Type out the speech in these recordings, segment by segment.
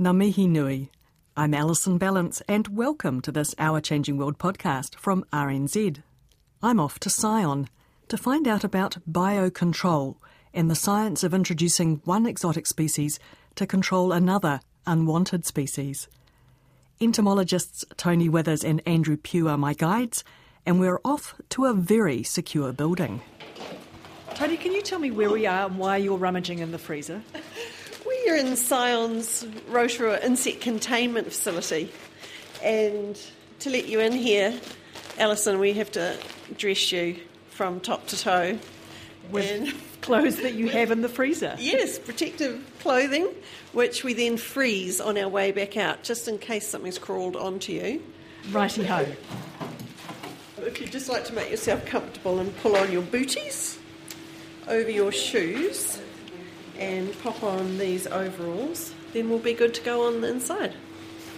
Ngā nui. I'm Alison Ballance, and welcome to this Our Changing World podcast from RNZ. I'm off to Scion to find out about biocontrol and the science of introducing one exotic species to control another unwanted species. Entomologists Tony Withers and Andrew Pugh are my guides, and we're off to a very secure building. Tony, can you tell me where we are and why you're rummaging in the freezer? Are in Scion's Rotorua Insect Containment Facility. And to let you in here, Alison, we have to dress you from top to toe. With clothes that you have in the freezer. yes, protective clothing, which we then freeze on our way back out, just in case something's crawled onto you. Righty ho. If you'd just like to make yourself comfortable and pull on your booties over your shoes and pop on these overalls, then we'll be good to go on the inside.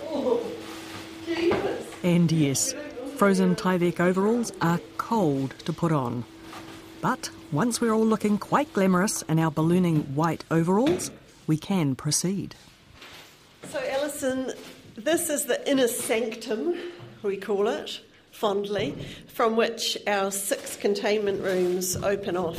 Oh, Jesus. And yes, frozen Tyvek overalls are cold to put on. But once we're all looking quite glamorous in our ballooning white overalls, we can proceed. So, Alison, this is the inner sanctum, we call it fondly, from which our six containment rooms open off.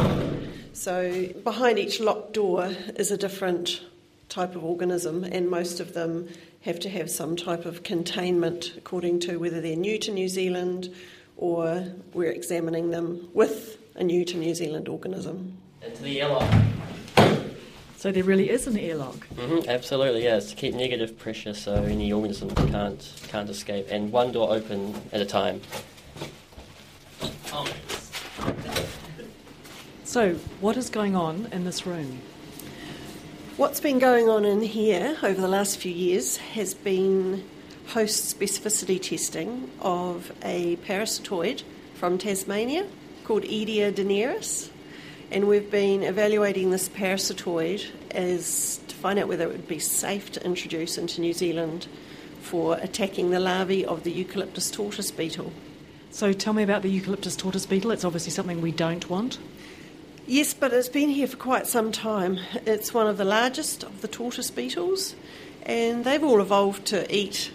So, behind each locked door is a different type of organism, and most of them have to have some type of containment according to whether they're new to New Zealand or we're examining them with a new to New Zealand organism. Into the airlock. So there really is an airlock. hmm absolutely, yes, to keep negative pressure so any organism can't can't escape, and one door open at a time. So, what is going on in this room? What's been going on in here over the last few years has been host specificity testing of a parasitoid from Tasmania called Eadya daenerys. And we've been evaluating this parasitoid as to find out whether it would be safe to introduce into New Zealand for attacking the larvae of the eucalyptus tortoise beetle. So, tell me about the eucalyptus tortoise beetle. It's obviously something we don't want. Yes, but it's been here for quite some time. It's one of the largest of the tortoise beetles, and they've all evolved to eat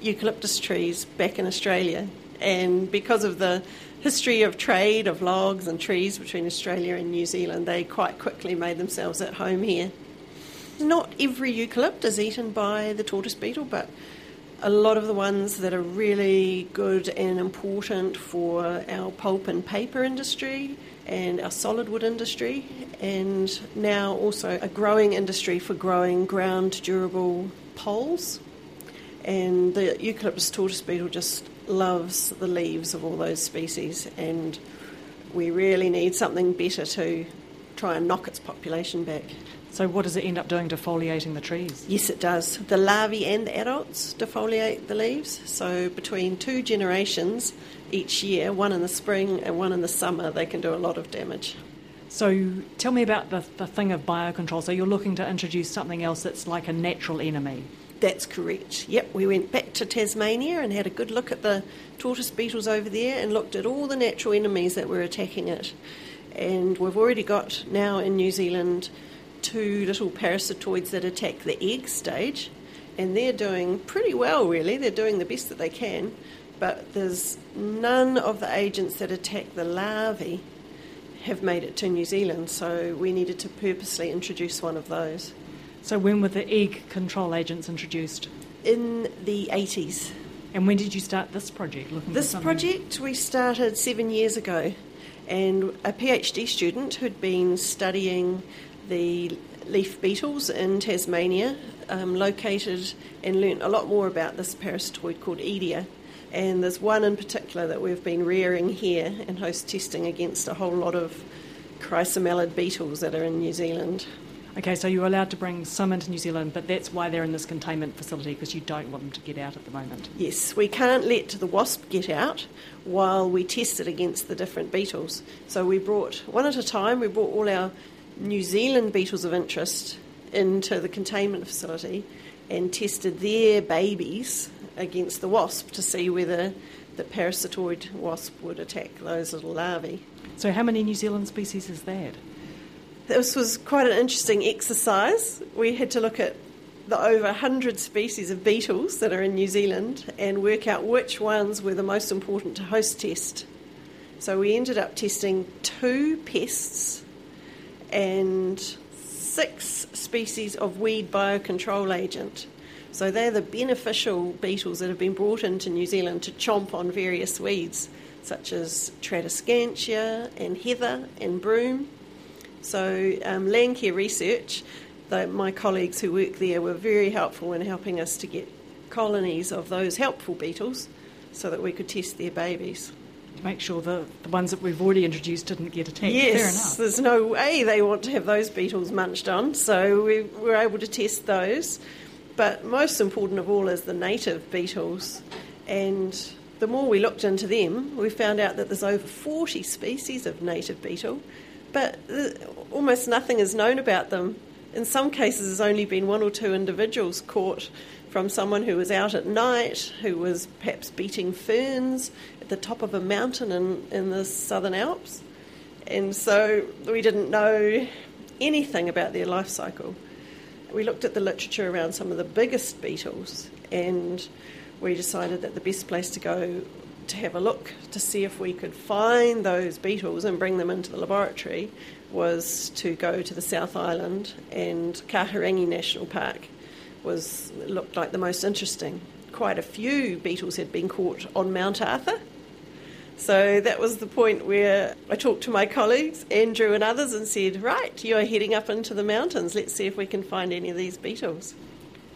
eucalyptus trees back in Australia. And because of the history of trade of logs and trees between Australia and New Zealand, they quite quickly made themselves at home here. Not every eucalypt is eaten by the tortoise beetle, but a lot of the ones that are really good and important for our pulp and paper industry and our solid wood industry, and now also a growing industry for growing ground durable poles. And the eucalyptus tortoise beetle just loves the leaves of all those species, and we really need something better to try and knock its population back. So, what does it end up doing defoliating the trees? Yes, it does. The larvae and the adults defoliate the leaves. So between two generations each year, one in the spring and one in the summer, they can do a lot of damage. So, tell me about the, the thing of biocontrol. So, you're looking to introduce something else that's like a natural enemy. That's correct. Yep, we went back to Tasmania and had a good look at the tortoise beetles over there and looked at all the natural enemies that were attacking it. And we've already got now in New Zealand two little parasitoids that attack the egg stage, and they're doing pretty well, really. They're doing the best that they can, but there's none of the agents that attack the larvae have made it to New Zealand, so we needed to purposely introduce one of those. So, when were the egg control agents introduced? In the 80s. And when did you start this project? Looking This project we started seven years ago, and a PhD student who'd been studying the leaf beetles in Tasmania um, located and learnt a lot more about this parasitoid called Eadya. And there's one in particular that we've been rearing here and host testing against a whole lot of chrysomelid beetles that are in New Zealand. Okay, so you're allowed to bring some into New Zealand, but that's why they're in this containment facility because you don't want them to get out at the moment. Yes, we can't let the wasp get out while we test it against the different beetles. So we brought, one at a time, we brought all our New Zealand beetles of interest into the containment facility and tested their babies against the wasp to see whether the parasitoid wasp would attack those little larvae. So, how many New Zealand species is that? This was quite an interesting exercise. We had to look at the over 100 species of beetles that are in New Zealand and work out which ones were the most important to host test. So we ended up testing two pests and six species of weed biocontrol agent. So they're the beneficial beetles that have been brought into New Zealand to chomp on various weeds, such as Tradescantia and heather and broom. So, um, Landcare Research, my colleagues who work there, were very helpful in helping us to get colonies of those helpful beetles so that we could test their babies. To make sure the, the ones that we've already introduced didn't get attacked. Yes, there's no way they want to have those beetles munched on, so we were able to test those. But most important of all is the native beetles. And the more we looked into them, we found out that there's over 40 species of native beetle but uh, almost nothing is known about them. In some cases, there's only been one or two individuals caught from someone who was out at night, who was perhaps beating ferns at the top of a mountain in, in the Southern Alps. And so we didn't know anything about their life cycle. We looked at the literature around some of the biggest beetles and we decided that the best place to go to have a look to see if we could find those beetles and bring them into the laboratory was to go to the South Island and Kahurangi National Park was looked like the most interesting. Quite a few beetles had been caught on Mount Arthur. So that was the point where I talked to my colleagues, Andrew and others, and said, Right, you're heading up into the mountains. Let's see if we can find any of these beetles.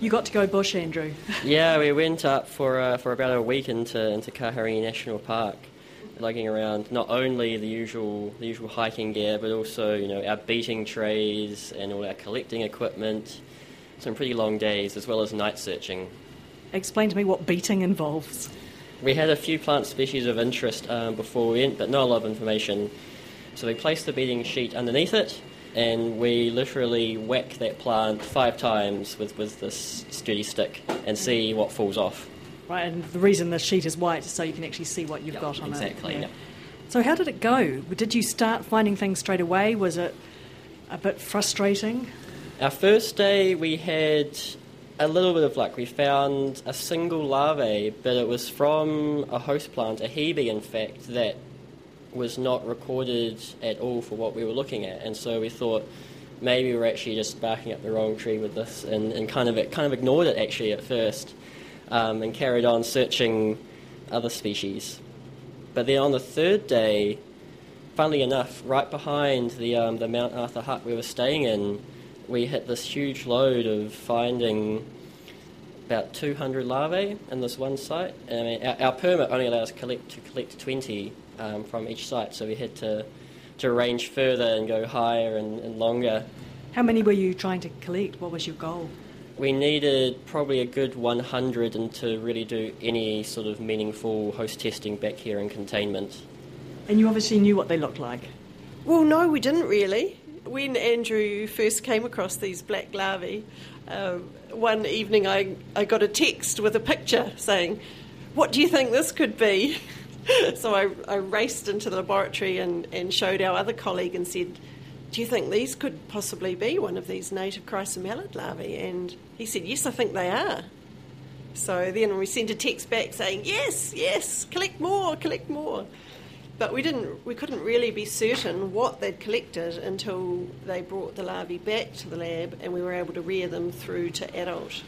You got to go bush, Andrew. yeah, we went up for uh, for about a week into into Kahurangi National Park, lugging around not only the usual the usual hiking gear, but also you know our beating trays and all our collecting equipment. Some pretty long days, as well as night searching. Explain to me what beating involves. We had a few plant species of interest um, before we went, but not a lot of information. So we placed the beating sheet underneath it, and we literally whack that plant five times with, with this sturdy stick and see what falls off. Right, and the reason the sheet is white is so you can actually see what you've yep, got on exactly, it. Exactly, yeah. So, how did it go? Did you start finding things straight away? Was it a bit frustrating? Our first day, we had a little bit of luck. We found a single larvae, but it was from a host plant, a hebe, in fact, that was not recorded at all for what we were looking at, and so we thought maybe we are actually just barking up the wrong tree with this, and, and kind of kind of ignored it actually at first, um, and carried on searching other species. But then on the third day, funnily enough, right behind the um, the Mount Arthur hut we were staying in, we hit this huge load of finding about 200 larvae in this one site. I mean, our, our permit only allows collect, to collect 20, um, from each site. So we had to, to range further and go higher and, and longer. How many were you trying to collect? What was your goal? We needed probably a good 100 and to really do any sort of meaningful host testing back here in containment. And you obviously knew what they looked like. Well, no, we didn't really. When Andrew first came across these black larvae, um, one evening I, I got a text with a picture saying, What do you think this could be? so I, I, raced into the laboratory and, and showed our other colleague and said, Do you think these could possibly be one of these native chrysomelid larvae? And he said, Yes, I think they are. So then we sent a text back saying, Yes, yes, collect more, collect more. But we didn't we couldn't really be certain what they'd collected until they brought the larvae back to the lab and we were able to rear them through to adult.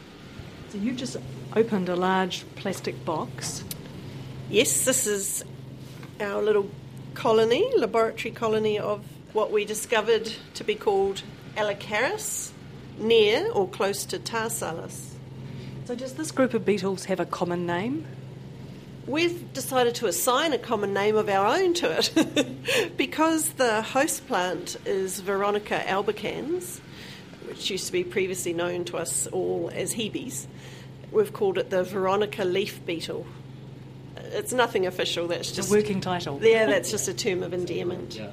So you just opened a large plastic box Yes, this is our little colony, laboratory colony of what we discovered to be called Allocharis, near or close to Tarsalis. So, does this group of beetles have a common name? We've decided to assign a common name of our own to it. because the host plant is Veronica albicans, which used to be previously known to us all as Hebes. We've called it the Veronica leaf beetle. It's nothing official, that's just. a working title. Yeah, that's just a term of endearment. Yeah.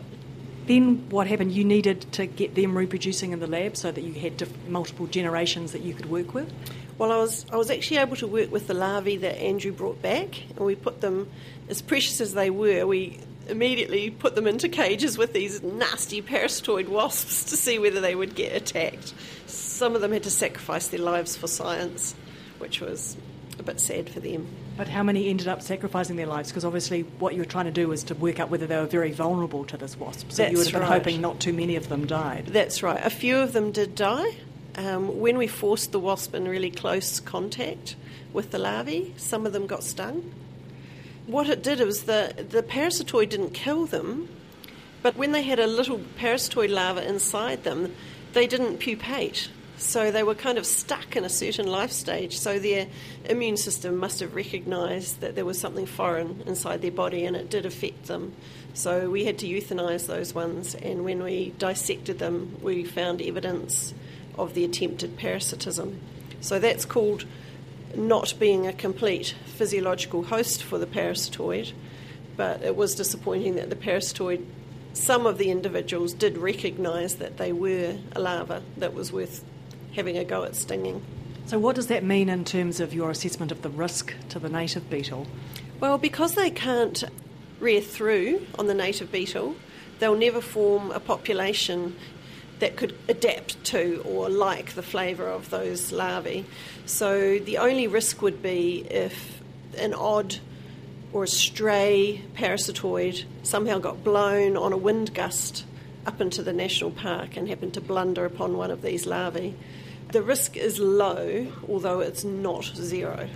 Then what happened? You needed to get them reproducing in the lab so that you had diff- multiple generations that you could work with. Well, I was I was actually able to work with the larvae that Andrew brought back, and we put them, as precious as they were, we immediately put them into cages with these nasty parasitoid wasps to see whether they would get attacked. Some of them had to sacrifice their lives for science, which was a bit sad for them. But how many ended up sacrificing their lives? Because obviously, what you were trying to do was to work out whether they were very vulnerable to this wasp. So you would have been right. hoping not too many of them died. That's right. A few of them did die. Um, when we forced the wasp in really close contact with the larvae, some of them got stung. What it did was the, the parasitoid didn't kill them, but when they had a little parasitoid larva inside them, they didn't pupate. So they were kind of stuck in a certain life stage. So their immune system must have recognised that there was something foreign inside their body and it did affect them. So we had to euthanise those ones, and when we dissected them, we found evidence of the attempted parasitism. So that's called not being a complete physiological host for the parasitoid, but it was disappointing that the parasitoid, some of the individuals did recognise that they were a larva that was worth having a go at stinging. So, what does that mean in terms of your assessment of the risk to the native beetle? Well, because they can't rear through on the native beetle, they'll never form a population that could adapt to or like the flavour of those larvae. So the only risk would be if an odd or a stray parasitoid somehow got blown on a wind gust up into the national park and happened to blunder upon one of these larvae. The risk is low, although it's not zero.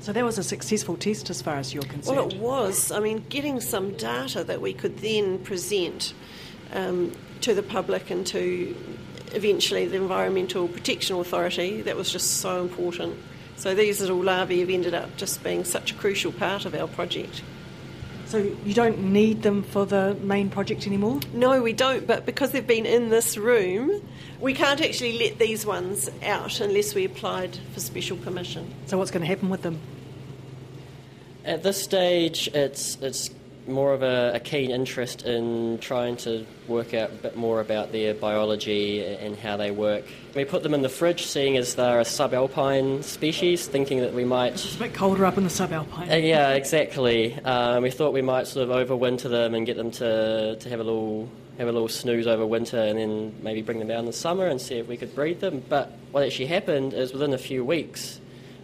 So, that was a successful test as far as you're concerned. Well, it was. I mean, getting some data that we could then present um, to the public and to eventually the Environmental Protection Authority, that was just so important. So these little larvae have ended up just being such a crucial part of our project. So, you don't need them for the main project anymore? No, we don't, but because they've been in this room, we can't actually let these ones out unless we applied for special permission. So, what's going to happen with them? At this stage, it's it's more of a, a keen interest in trying to work out a bit more about their biology and how they work. We put them in the fridge, seeing as they're a subalpine species, thinking that we might It's a bit colder up in the subalpine. Uh, yeah, exactly. Um, we thought we might sort of overwinter them and get them to, to have a little have a little snooze over winter, and then maybe bring them down in the summer and see if we could breed them. But what actually happened is within a few weeks,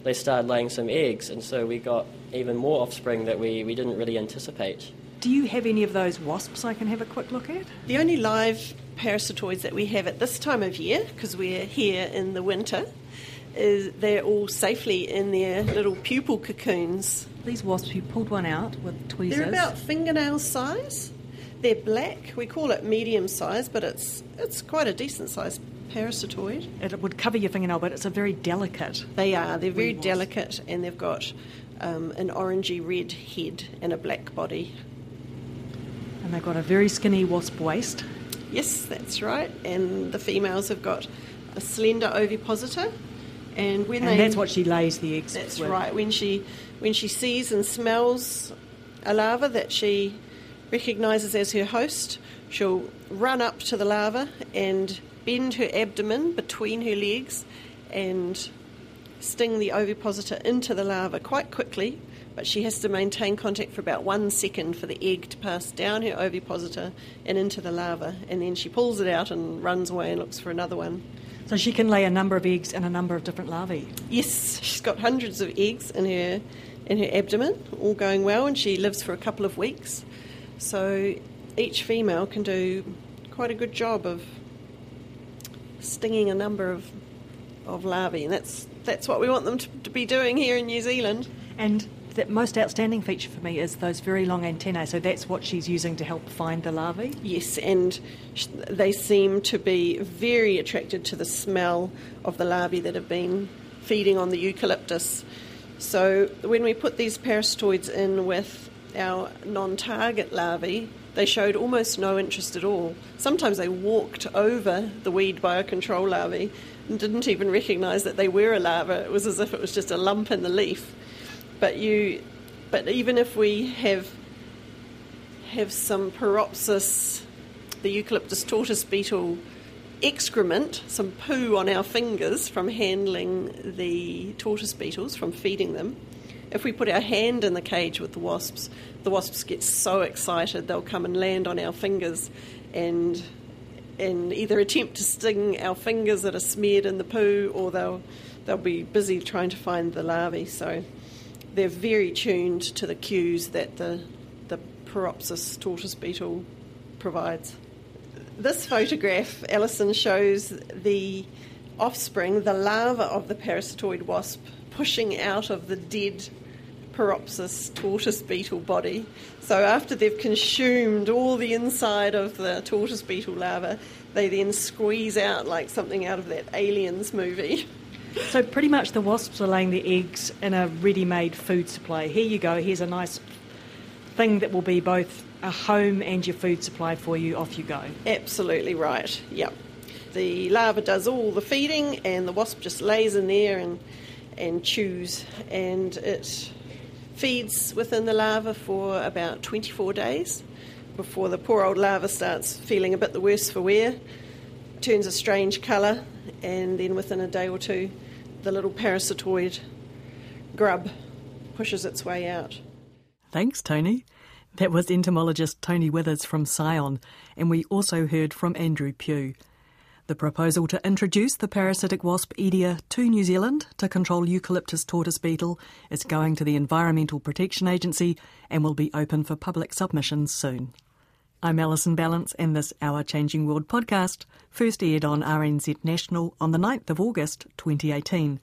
they started laying some eggs, and so we got even more offspring that we, we didn't really anticipate. Do you have any of those wasps I can have a quick look at? The only live parasitoids that we have at this time of year, because we're here in the winter, is they're all safely in their little pupal cocoons. These wasps, you pulled one out with tweezers. They're about fingernail size. They're black. We call it medium size, but it's it's quite a decent sized parasitoid. It would cover your fingernail, but it's a very delicate. They are. They're very delicate, and they've got um, an orangey red head and a black body. And they've got a very skinny wasp waist. Yes, that's right. And the females have got a slender ovipositor, and when And they that's what she lays the eggs That's with. right. When she when she sees and smells a larva that she recognises as her host, she'll run up to the larva and bend her abdomen between her legs and sting the ovipositor into the larva quite quickly. But she has to maintain contact for about one second for the egg to pass down her ovipositor and into the larva, and then she pulls it out and runs away and looks for another one. So she can lay a number of eggs and a number of different larvae. Yes, she's got hundreds of eggs in her in her abdomen, all going well, and she lives for a couple of weeks. So each female can do quite a good job of stinging a number of of larvae, and that's that's what we want them to, to be doing here in New Zealand. And the most outstanding feature for me is those very long antennae. So that's what she's using to help find the larvae. Yes, and sh- they seem to be very attracted to the smell of the larvae that have been feeding on the eucalyptus. So when we put these parasitoids in with our non-target larvae, they showed almost no interest at all. Sometimes they walked over the weed biocontrol larvae and didn't even recognise that they were a larva. It was as if it was just a lump in the leaf. But you, but even if we have have some Paropsis, the Eucalyptus tortoise beetle excrement, some poo on our fingers from handling the tortoise beetles, from feeding them. If we put our hand in the cage with the wasps, the wasps get so excited they'll come and land on our fingers and and either attempt to sting our fingers that are smeared in the poo or they'll they'll be busy trying to find the larvae. So they're very tuned to the cues that the the Paropsis tortoise beetle provides. This photograph, Alison, shows the offspring, the larva of the parasitoid wasp, pushing out of the dead Paropsis tortoise beetle body. So after they've consumed all the inside of the tortoise beetle larva, they then squeeze out like something out of that Aliens movie. So pretty much the wasps are laying their eggs in a ready-made food supply. Here you go. Here's a nice thing that will be both a home and your food supply for you. Off you go. Absolutely right. Yep. The larva does all the feeding, and the wasp just lays in there and and chews, and it feeds within the larva for about 24 days before the poor old larva starts feeling a bit the worse for wear, turns a strange colour, and then within a day or two, the little parasitoid grub pushes its way out. Thanks, Tony. That was entomologist Tony Withers from Scion, and we also heard from Andrew Pugh. The proposal to introduce the parasitic wasp Eadya to New Zealand to control eucalyptus tortoise beetle is going to the Environmental Protection Agency and will be open for public submissions soon. I'm Alison Ballance, and this Our Changing World podcast first aired on RNZ National on the 9th of August 2018.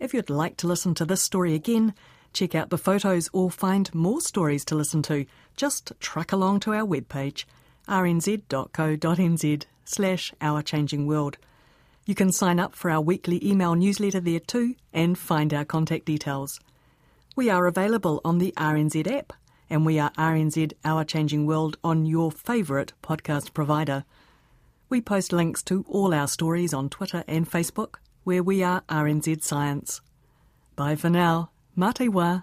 If you'd like to listen to this story again, check out the photos or find more stories to listen to, just truck along to our webpage rnz.co.nz slash Our Changing World. You can sign up for our weekly email newsletter there too and find our contact details. We are available on the RNZ app and we are RNZ Our Changing World on your favourite podcast provider. We post links to all our stories on Twitter and Facebook where we are RNZ Science. Bye for now. Mate wa.